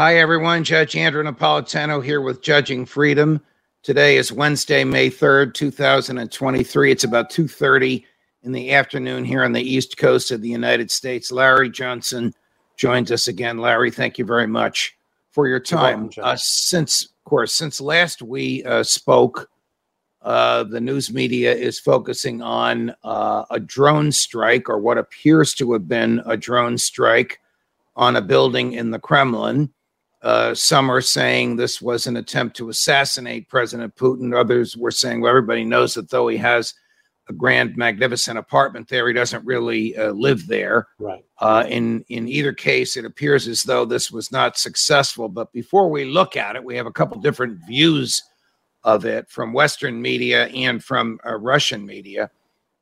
Hi, everyone. Judge Andrew Napolitano here with Judging Freedom. Today is Wednesday, May 3rd, 2023. It's about 2.30 in the afternoon here on the East Coast of the United States. Larry Johnson joins us again. Larry, thank you very much for your time. welcome, uh, since, of course, since last we uh, spoke, uh, the news media is focusing on uh, a drone strike or what appears to have been a drone strike on a building in the Kremlin. Uh, some are saying this was an attempt to assassinate President Putin. Others were saying, well, everybody knows that though he has a grand, magnificent apartment there, he doesn't really uh, live there. Right. Uh, in in either case, it appears as though this was not successful. But before we look at it, we have a couple different views of it from Western media and from uh, Russian media.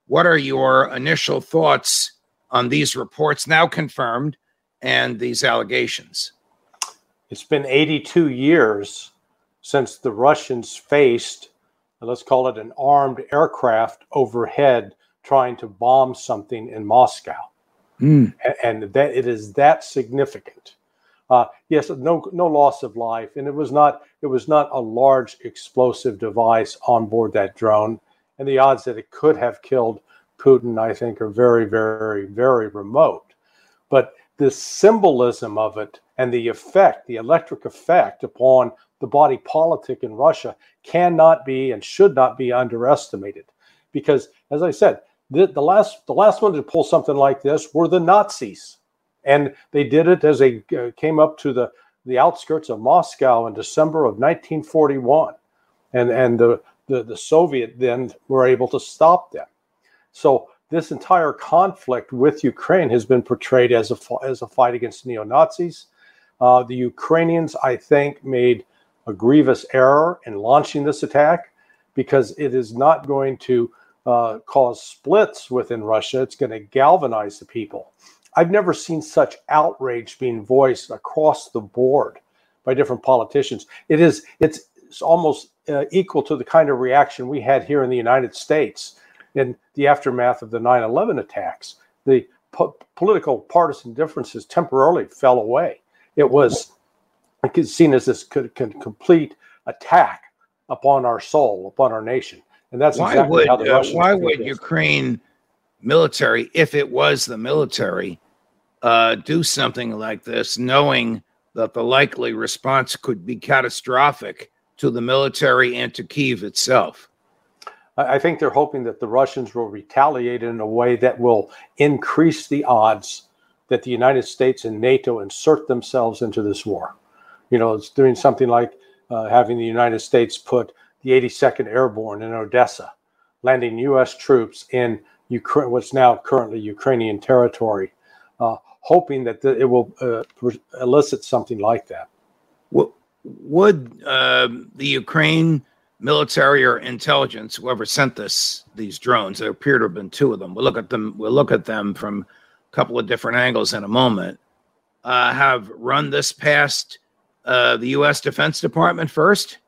What are your initial thoughts on these reports now confirmed and these allegations? It's been 82 years since the Russians faced, let's call it an armed aircraft overhead trying to bomb something in Moscow. Mm. And that it is that significant. Uh, yes, no, no loss of life, and it was not. It was not a large explosive device on board that drone, and the odds that it could have killed Putin, I think, are very, very, very remote. But the symbolism of it and the effect, the electric effect upon the body politic in Russia cannot be and should not be underestimated. Because, as I said, the, the last the last one to pull something like this were the Nazis, and they did it as they uh, came up to the the outskirts of Moscow in December of 1941, and and the the, the Soviet then were able to stop them. So this entire conflict with Ukraine has been portrayed as a as a fight against neo Nazis. Uh, the Ukrainians, I think, made a grievous error in launching this attack because it is not going to uh, cause splits within Russia. It's going to galvanize the people. I've never seen such outrage being voiced across the board by different politicians. It is it's, it's almost uh, equal to the kind of reaction we had here in the United States in the aftermath of the 9/11 attacks. The po- political partisan differences temporarily fell away. It was seen as this could, could complete attack upon our soul, upon our nation, and that's why exactly would how the uh, why would. Ukraine military, if it was the military, uh, do something like this, knowing that the likely response could be catastrophic to the military and to Kiev itself? I think they're hoping that the Russians will retaliate in a way that will increase the odds that the United States and NATO insert themselves into this war. You know, it's doing something like uh, having the United States put the 82nd Airborne in Odessa, landing U.S. troops in Ukraine, what's now currently Ukrainian territory, uh, hoping that the, it will uh, elicit something like that. Wo- Would um the Ukraine military or intelligence, whoever sent this these drones, there appear to have been two of them. We'll look at them. We'll look at them from a couple of different angles in a moment. Uh, have run this past uh, the U.S. Defense Department first.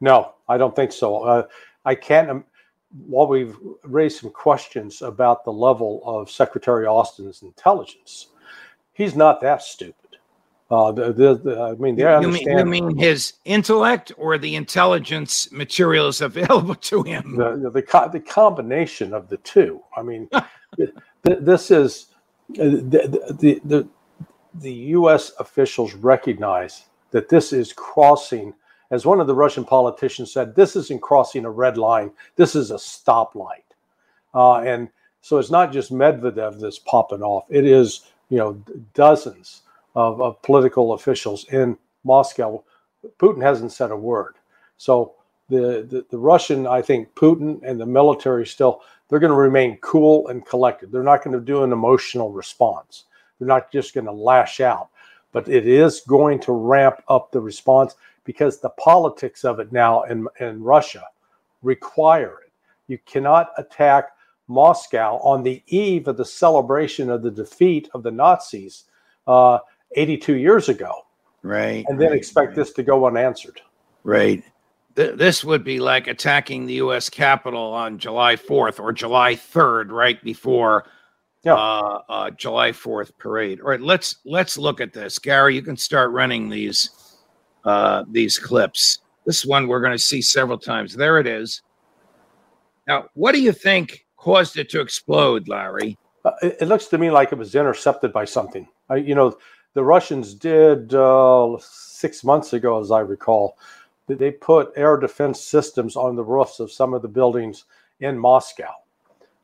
No, I don't think so. Uh, I can't. Um, while we've raised some questions about the level of Secretary Austin's intelligence, he's not that stupid. Uh, the, the, the, I mean, they You mean, you mean his intellect or the intelligence materials available to him? the, the, the, co- the combination of the two. I mean, th- th- this is uh, the, the, the, the U.S. officials recognize that this is crossing, as one of the Russian politicians said, this isn't crossing a red line. This is a stoplight. Uh, and so it's not just Medvedev that's popping off. It is, you know, dozens of, of political officials in Moscow. Putin hasn't said a word. So the, the, the Russian, I think Putin and the military still, they're going to remain cool and collected. They're not going to do an emotional response. They're not just going to lash out, but it is going to ramp up the response because the politics of it now in, in Russia require it. You cannot attack Moscow on the eve of the celebration of the defeat of the Nazis uh, 82 years ago Right. and then right, expect right, this to go unanswered. Right. Th- this would be like attacking the U.S. Capitol on July 4th or July 3rd, right before yeah. uh, uh, July 4th parade. All right, let's let's look at this. Gary, you can start running these uh, these clips. This one we're going to see several times. There it is. Now, what do you think caused it to explode, Larry? Uh, it, it, looks to me like it was intercepted by something. I, you know, the Russians did uh, six months ago, as I recall, they put air defense systems on the roofs of some of the buildings in Moscow.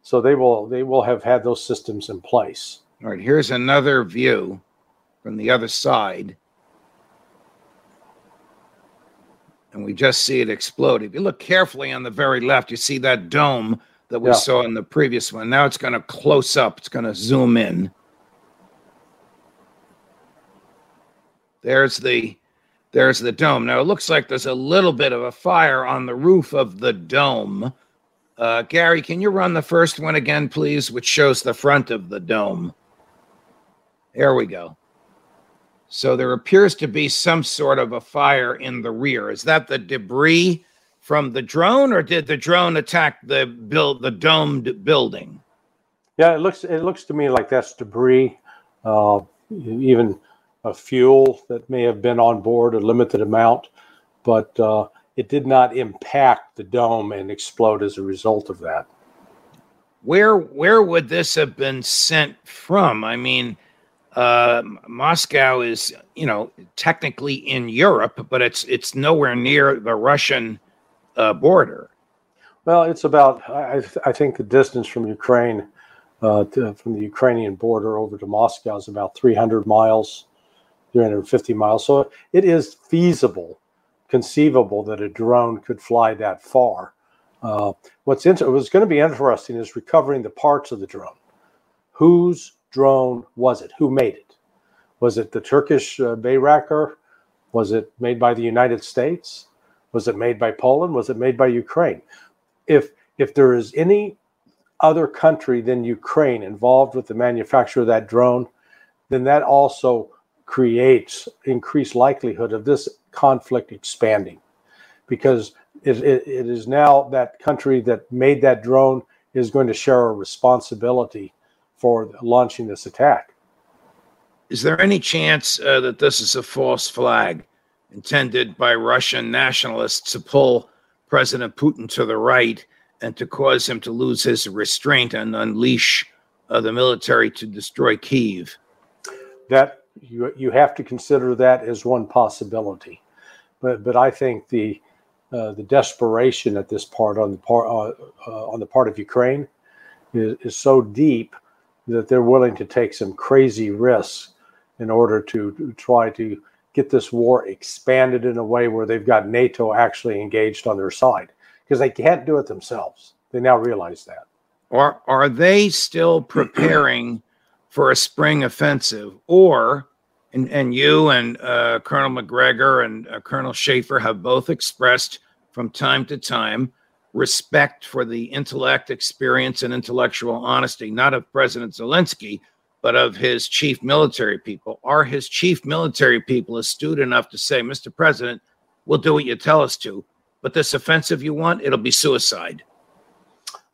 So they will they will have had those systems in place. All right, here's another view from the other side. And we just see it explode. If you look carefully on the very left, you see that dome that we yeah. saw in the previous one. Now it's going to close up, it's going to zoom in. There's the there's the dome. Now it looks like there's a little bit of a fire on the roof of the dome. Uh, Gary, can you run the first one again, please, which shows the front of the dome? There we go. So there appears to be some sort of a fire in the rear. Is that the debris from the drone, or did the drone attack the build the domed building? Yeah, it looks it looks to me like that's debris, uh, even a fuel that may have been on board a limited amount, but uh, it did not impact the dome and explode as a result of that. Where where would this have been sent from? I mean, uh, Moscow is you know technically in Europe, but it's it's nowhere near the Russian uh, border. Well, it's about I, I think the distance from Ukraine uh, to, from the Ukrainian border over to Moscow is about 300 miles, 350 miles. So it is feasible conceivable that a drone could fly that far. Uh, what's inter- what's going to be interesting is recovering the parts of the drone. Whose drone was it? Who made it? Was it the Turkish uh, Bayraktar? Was it made by the United States? Was it made by Poland? Was it made by Ukraine? If if there is any other country than Ukraine involved with the manufacture of that drone, then that also creates increased likelihood of this conflict expanding because it, it, it is now that country that made that drone is going to share a responsibility for launching this attack. Is there any chance uh, that this is a false flag intended by Russian nationalists to pull President Putin to the right and to cause him to lose his restraint and unleash uh, the military to destroy Kiev? That you you have to consider that as one possibility, but but I think the uh, the desperation at this part on the part uh, uh, on the part of Ukraine is, is so deep that they're willing to take some crazy risks in order to, to try to get this war expanded in a way where they've got NATO actually engaged on their side because they can't do it themselves. They now realize that. Are are they still preparing for a spring offensive, or and, and you and uh, Colonel Macgregor and uh, Colonel Schaefer have both expressed from time to time respect for the intellect, experience, and intellectual honesty, not of President Zelensky, but of his chief military people. Are his chief military people astute enough to say, Mr. President, we'll do what you tell us to, but this offensive you want, it'll be suicide?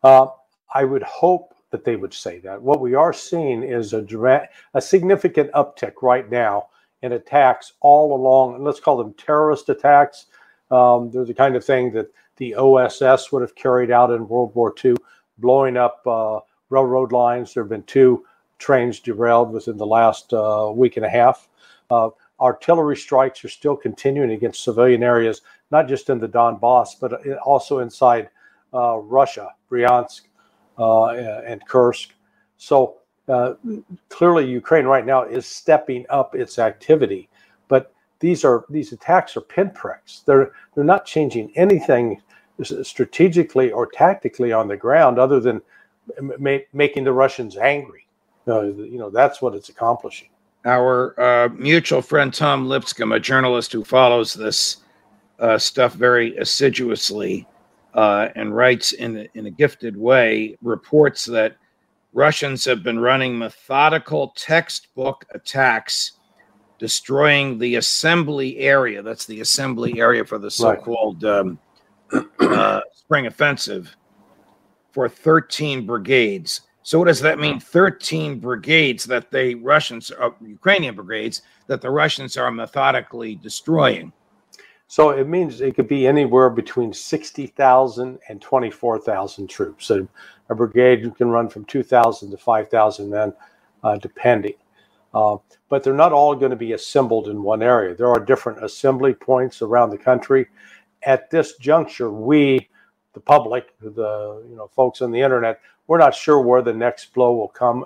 Uh, I would hope that they would say that. What we are seeing is a dra- a significant uptick right now in attacks all along, let's call them terrorist attacks. Um, they're the kind of thing that the OSS would have carried out in World War II, blowing up uh, railroad lines. There have been two trains derailed within the last uh, week and a half. Uh, artillery strikes are still continuing against civilian areas, not just in the Donbass, but uh, also inside uh, Russia, Bryansk, and Kursk. So uh, clearly, Ukraine right now is stepping up its activity, but these are these attacks are pinpricks. They're they're not changing anything strategically or tactically on the ground, other than ma- making the Russians angry. Uh, you know that's what it's accomplishing. Our uh, mutual friend Tom Lipscomb, a journalist who follows this uh, stuff very assiduously, uh, and writes in a, in a gifted way, reports that Russians have been running methodical textbook attacks, destroying the assembly area. That's the assembly area for the so called um, uh, spring offensive for 13 brigades. So what does that mean? 13 brigades that the Russians, uh, Ukrainian brigades, that the Russians are methodically destroying. So it means it could be anywhere between 60,000 and 24,000 troops. So a brigade can run from 2,000 to 5,000 men, uh, depending. Uh, but they're not all going to be assembled in one area. There are different assembly points around the country. At this juncture, we, the public, the you know folks on the internet, we're not sure where the next blow will come,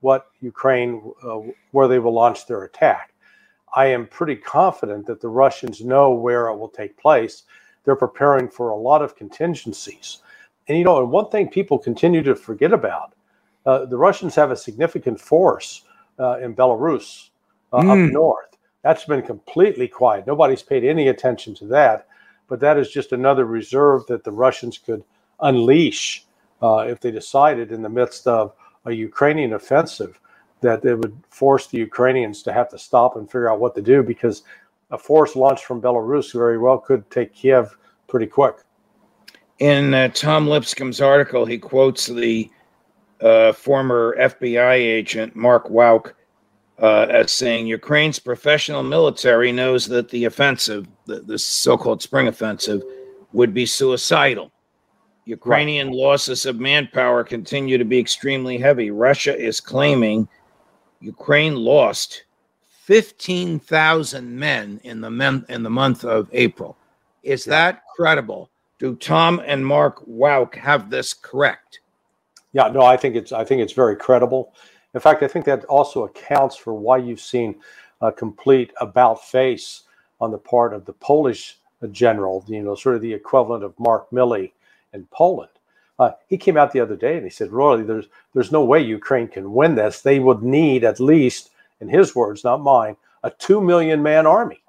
what Ukraine, uh, where they will launch their attack. I am pretty confident that the Russians know where it will take place. They're preparing for a lot of contingencies. And you know, and one thing people continue to forget about uh, the Russians have a significant force uh, in Belarus uh, mm. up north. That's been completely quiet. Nobody's paid any attention to that. But that is just another reserve that the Russians could unleash uh, if they decided in the midst of a Ukrainian offensive that it would force the Ukrainians to have to stop and figure out what to do because a force launched from Belarus very well could take Kiev pretty quick. In uh, Tom Lipscomb's article, he quotes the uh, former FBI agent Mark Wauck uh, as saying Ukraine's professional military knows that the offensive, the, the so called spring offensive, would be suicidal. Ukrainian right. losses of manpower continue to be extremely heavy. Russia is claiming Ukraine lost 15,000 men in the men, in the month of April. Is yeah. that credible? Do Tom and Mark Wauck have this correct? Yeah, no, I think it's I think it's very credible. In fact, I think that also accounts for why you've seen a complete about face on the part of the Polish general, you know, sort of the equivalent of Mark Milley in Poland. Uh, he came out the other day and he said, "Roy, there's there's no way Ukraine can win this. They would need at least, in his words, not mine, a two million man army,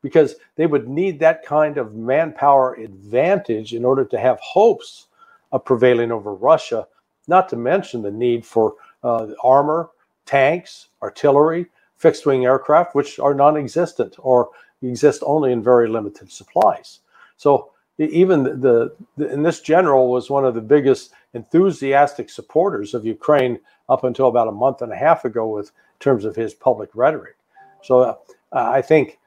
because they would need that kind of manpower advantage in order to have hopes of prevailing over Russia. Not to mention the need for uh, armor, tanks, artillery, fixed wing aircraft, which are non-existent or exist only in very limited supplies. So." Even the, the and this general was one of the biggest enthusiastic supporters of Ukraine up until about a month and a half ago with terms of his public rhetoric. So uh, I think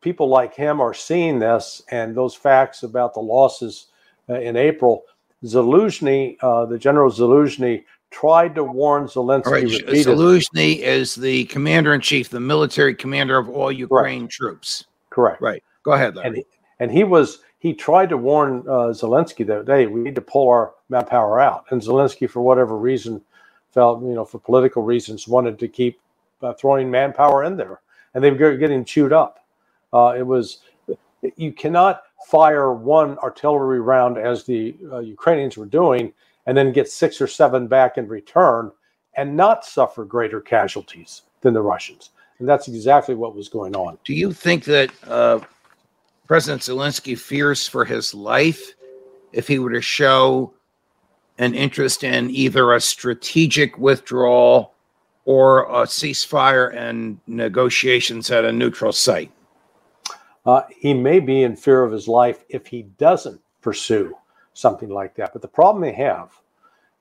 people like him are seeing this and those facts about the losses uh, in April. Zaluzhny, uh, the General Zaluzhny, tried to warn Zelensky. Right. Zaluzhny is the commander in chief, the military commander of all Ukraine troops. Correct. Right. Go ahead, Larry. And he, and he was he tried to warn uh, Zelensky that hey, we need to pull our manpower out, and Zelensky, for whatever reason, felt you know for political reasons wanted to keep uh, throwing manpower in there, and they were getting chewed up. Uh, it was you cannot fire one artillery round as the uh, Ukrainians were doing, and then get six or seven back in return, and not suffer greater casualties than the Russians. And that's exactly what was going on. Do you think that uh, President Zelensky fears for his life if he were to show an interest in either a strategic withdrawal or a ceasefire and negotiations at a neutral site. Uh, he may be in fear of his life if he doesn't pursue something like that. But the problem they have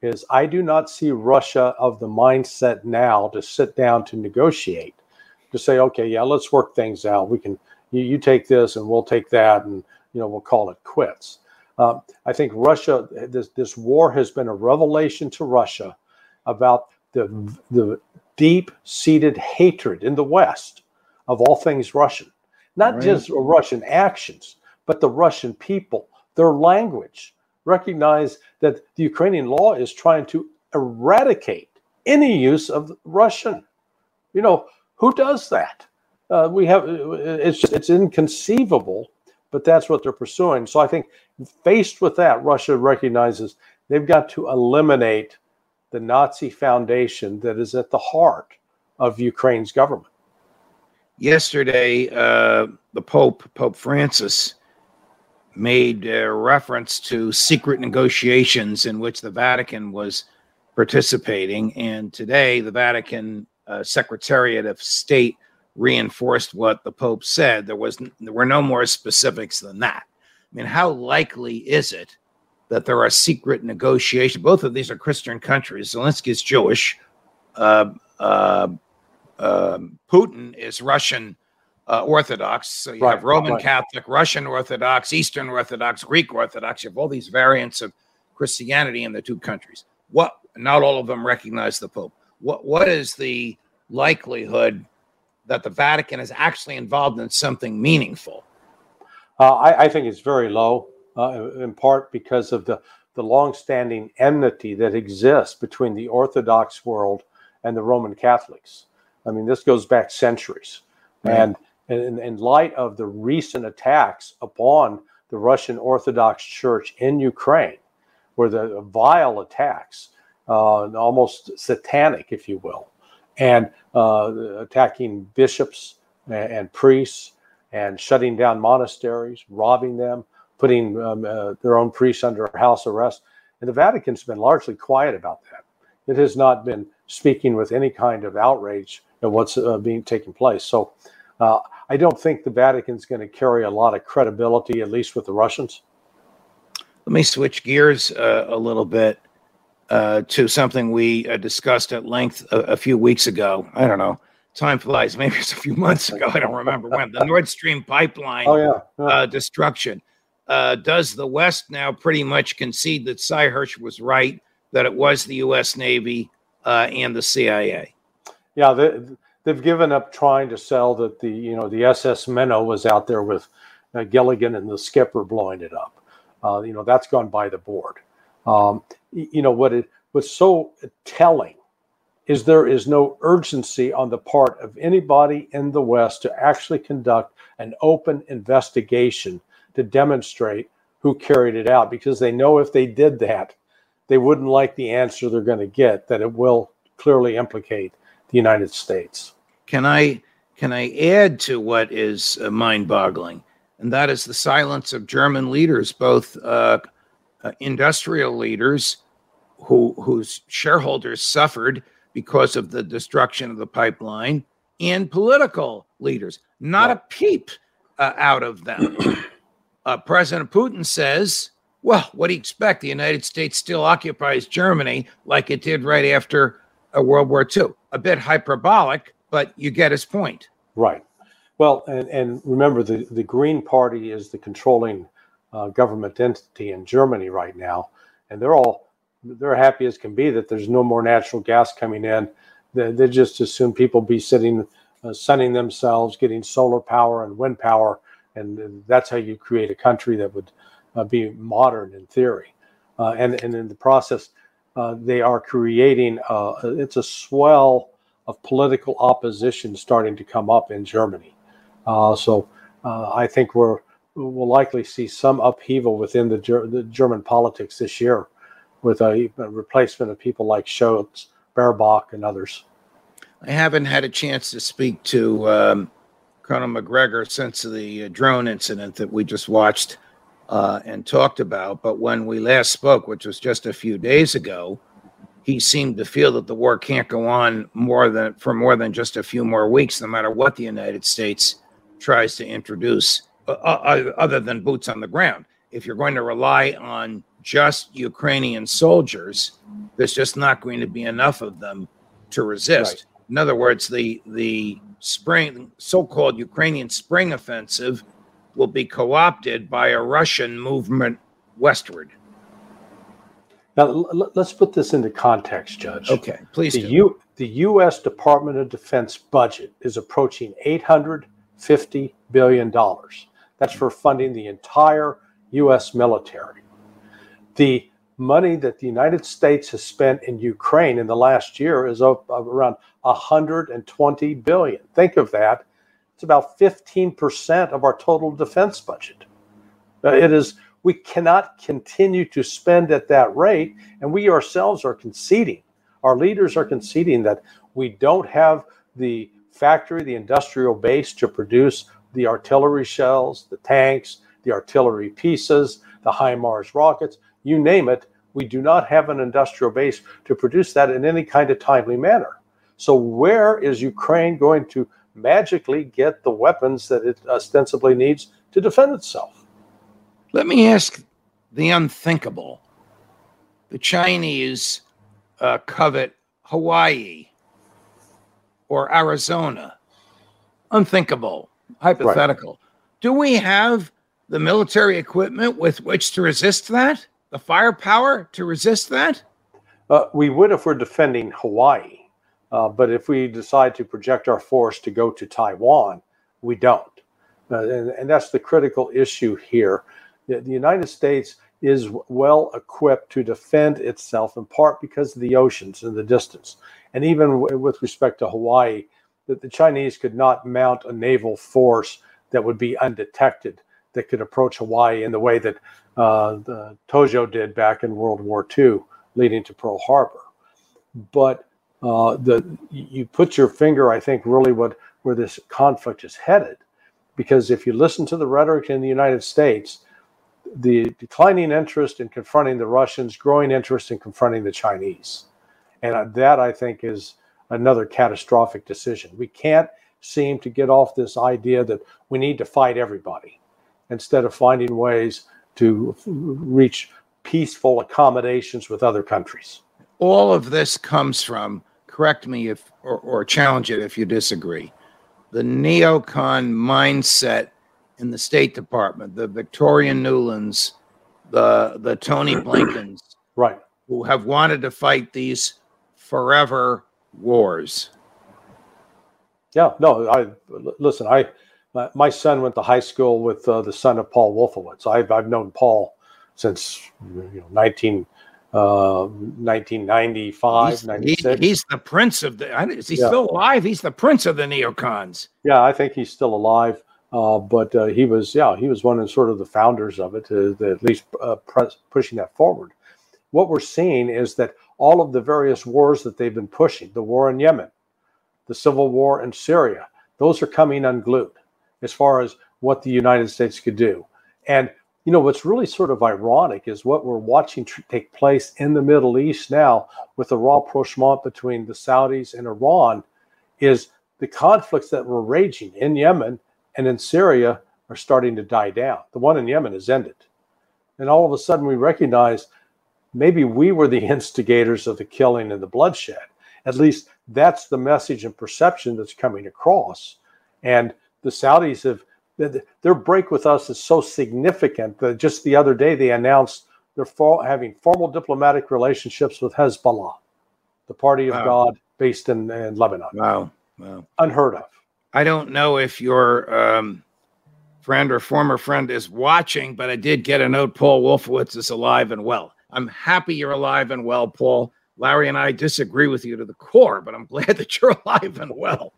is I do not see Russia of the mindset now to sit down to negotiate, to say, okay, yeah, let's work things out. We can you, you take this and we'll take that and you know we'll call it quits. Uh, I think Russia this this war has been a revelation to Russia about the the deep seated hatred in the West of all things Russian, not right. just Russian actions, but the Russian people, their language. Recognize that the Ukrainian law is trying to eradicate any use of Russian. You know, who does that? Uh, we have it's just, it's inconceivable, but that's what they're pursuing. So I think faced with that, Russia recognizes they've got to eliminate the Nazi foundation that is at the heart of Ukraine's government. Yesterday, uh, the Pope, Pope Francis, made a reference to secret negotiations in which the Vatican was participating. And today, the Vatican uh, Secretariat of State reinforced what the Pope said. There was there were no more specifics than that. I mean, how likely is it that there are secret negotiations. Both of these are Christian countries. Zelensky is Jewish. Uh, uh, uh, Putin is Russian uh, Orthodox. So you right, have Roman right. Catholic, Russian Orthodox, Eastern Orthodox, Greek Orthodox. You have all these variants of Christianity in the two countries. What? Not all of them recognize the Pope. What? What is the likelihood that the Vatican is actually involved in something meaningful? Uh, I, I, think it's very low, uh, in part because of the the longstanding enmity that exists between the Orthodox world and the Roman Catholics. I mean, this goes back centuries. Right. And in, in light of the recent attacks upon the Russian Orthodox Church in Ukraine, where the vile attacks, uh, almost satanic, if you will, and uh, attacking bishops and, and, priests and shutting down monasteries, robbing them, putting um, uh, their own priests under house arrest. And the Vatican's been largely quiet about that. It has not been speaking with any kind of outrage at what's uh, being taking place. So uh, I don't think the Vatican's going to carry a lot of credibility, at least with the Russians. Let me switch gears uh, a little bit uh, to something we uh, discussed at length a, a, few weeks ago. I don't know. Time flies. Maybe it's a few months ago. I don't remember when. The Nord Stream pipeline oh, yeah. Yeah. Uh, destruction. Uh, does the West now pretty much concede that Sy Hersh was right, that it was the U.S. Navy uh, and the CIA? Yeah, the, they've given up trying to sell that the you know the SS Minnow was out there with uh, Gilligan and the skipper blowing it up. Uh, you know that's gone by the board. Um, you know what it what's so telling is there is no urgency on the part of anybody in the West to actually conduct an open investigation to demonstrate who carried it out because they know if they did that, they wouldn't like the answer they're going to get that it will clearly implicate the United States. Can I can I add to what is uh, mind-boggling, and that is the silence of German leaders, both uh, uh, industrial leaders who whose shareholders suffered because of the destruction of the pipeline, and political leaders. Not a peep uh, out of them. Uh, President Putin says, "Well, what do you expect? The United States still occupies Germany like it did right after uh, World War II." a bit hyperbolic, but you get his point. Right. Well, and, and remember, the, the Green Party is the controlling uh, government entity in Germany right now, and they're all they're happy as can be that there's no more natural gas coming in. They, they just assume people be sitting, uh, sunning themselves, getting solar power and wind power, and that's how you create a country that would uh, be modern in theory. Uh, and and in the process, uh, they are creating uh, it's a swell of political opposition starting to come up in Germany. So I think we're we'll likely see some upheaval within the, Ger- the German politics this year, with a, a, replacement of people like Scholz, Baerbock, and others. I haven't had a chance to speak to um, Colonel Macgregor since the uh, drone incident that we just watched uh, and talked about. But when we last spoke, which was just a few days ago, he seemed to feel that the war can't go on more than for more than just a few more weeks, no matter what the United States tries to introduce, Uh, uh, uh, other than boots on the ground. If you're going to rely on just Ukrainian soldiers, there's just not going to be enough of them to resist. Right. In other words, the the spring so-called Ukrainian spring offensive will be co opted by a Russian movement westward. Now, let's put this into context, Judge. Okay, please. The, U- the U.S. Department of Defense budget is approaching $850 billion. That's for funding the entire U.S. military. The money that the United States has spent in Ukraine in the last year is of, around 120 billion. Think of that it's about 15% of our total defense budget. It is we cannot continue to spend at that rate and we ourselves are conceding. Our leaders are conceding that we don't have the factory, the industrial base to produce the artillery shells, the tanks, the artillery pieces, the HIMARS rockets, you name it. We do not have an industrial base to produce that in any kind of timely manner. So, where is Ukraine going to magically get the weapons that it ostensibly needs to defend itself. Let me ask the unthinkable. The Chinese uh, covet Hawaii or Arizona. Unthinkable, hypothetical. Right. Do we have the military equipment with which to resist that? The firepower to resist that? Uh, we would if we're defending Hawaii. Uh, but if we decide to project our force to go to Taiwan, we don't. Uh, and, and, that's the critical issue here. The, the, United States is well equipped to defend itself in part because of the oceans and the distance. And even w- with respect to Hawaii, that the Chinese could not mount a naval force that would be undetected that could approach Hawaii in the way that uh, the Tojo did back in World War II, leading to Pearl Harbor. But uh, the you put your finger, I think, really what where this conflict is headed, because if you listen to the rhetoric in the United States, the declining interest in confronting the Russians, growing interest in confronting the Chinese, and that I think is another catastrophic decision. We can't seem to get off this idea that we need to fight everybody instead of finding ways to reach peaceful accommodations with other countries. All of this comes from, correct me if, or, or challenge it if you disagree, the neocon mindset in the State Department, the Victoria Nulands, the the Tony Blinkens, right, who have wanted to fight these forever wars. Yeah, no, I listen. I my son went to high school with uh, the son of Paul Wolfowitz. I've I've known Paul since you know 19 uh, 1995 he's, 96 he, he's the prince of the is he yeah. still alive he's the prince of the neocons yeah i think he's still alive uh, but uh, he was yeah he was one of sort of the founders of it uh, at least uh, press, pushing that forward what we're seeing is that all of the various wars that they've been pushing the war in yemen the civil war in syria those are coming unglued as far as what the united states could do. And you know what's really sort of ironic is what we're watching tr- take place in the middle east now with the rapprochement between the saudis and iran is the conflicts that were raging in yemen and in syria are starting to die down. The one in yemen is ended. And all of a sudden we recognize maybe we were the instigators of the killing and the bloodshed at least that's the message and perception that's coming across and the saudis have their break with us is so significant that just the other day they announced they're for, having formal diplomatic relationships with Hezbollah, the party of wow. God based in, in Lebanon. Wow. Wow. Unheard of. I don't know if your um, friend or former friend is watching, but I did get a note Paul Wolfowitz is alive and well. I'm happy you're alive and well, Paul. Larry and I disagree with you to the core, but I'm glad that you're alive and well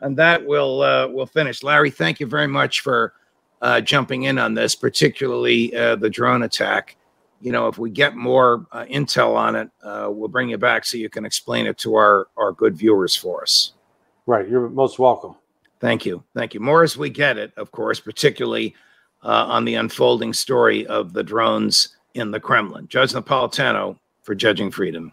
and that will uh, will finish. Larry, thank you very much for uh, jumping in on this, particularly uh, the drone attack. You know, if we get more uh, intel on it, uh, we'll bring you back so you can explain it to our our good viewers for us. Right, you're most welcome. Thank you, thank you. More as we get it, of course, particularly uh, on the unfolding story of the drones in the Kremlin. Judge Napolitano for Judging Freedom.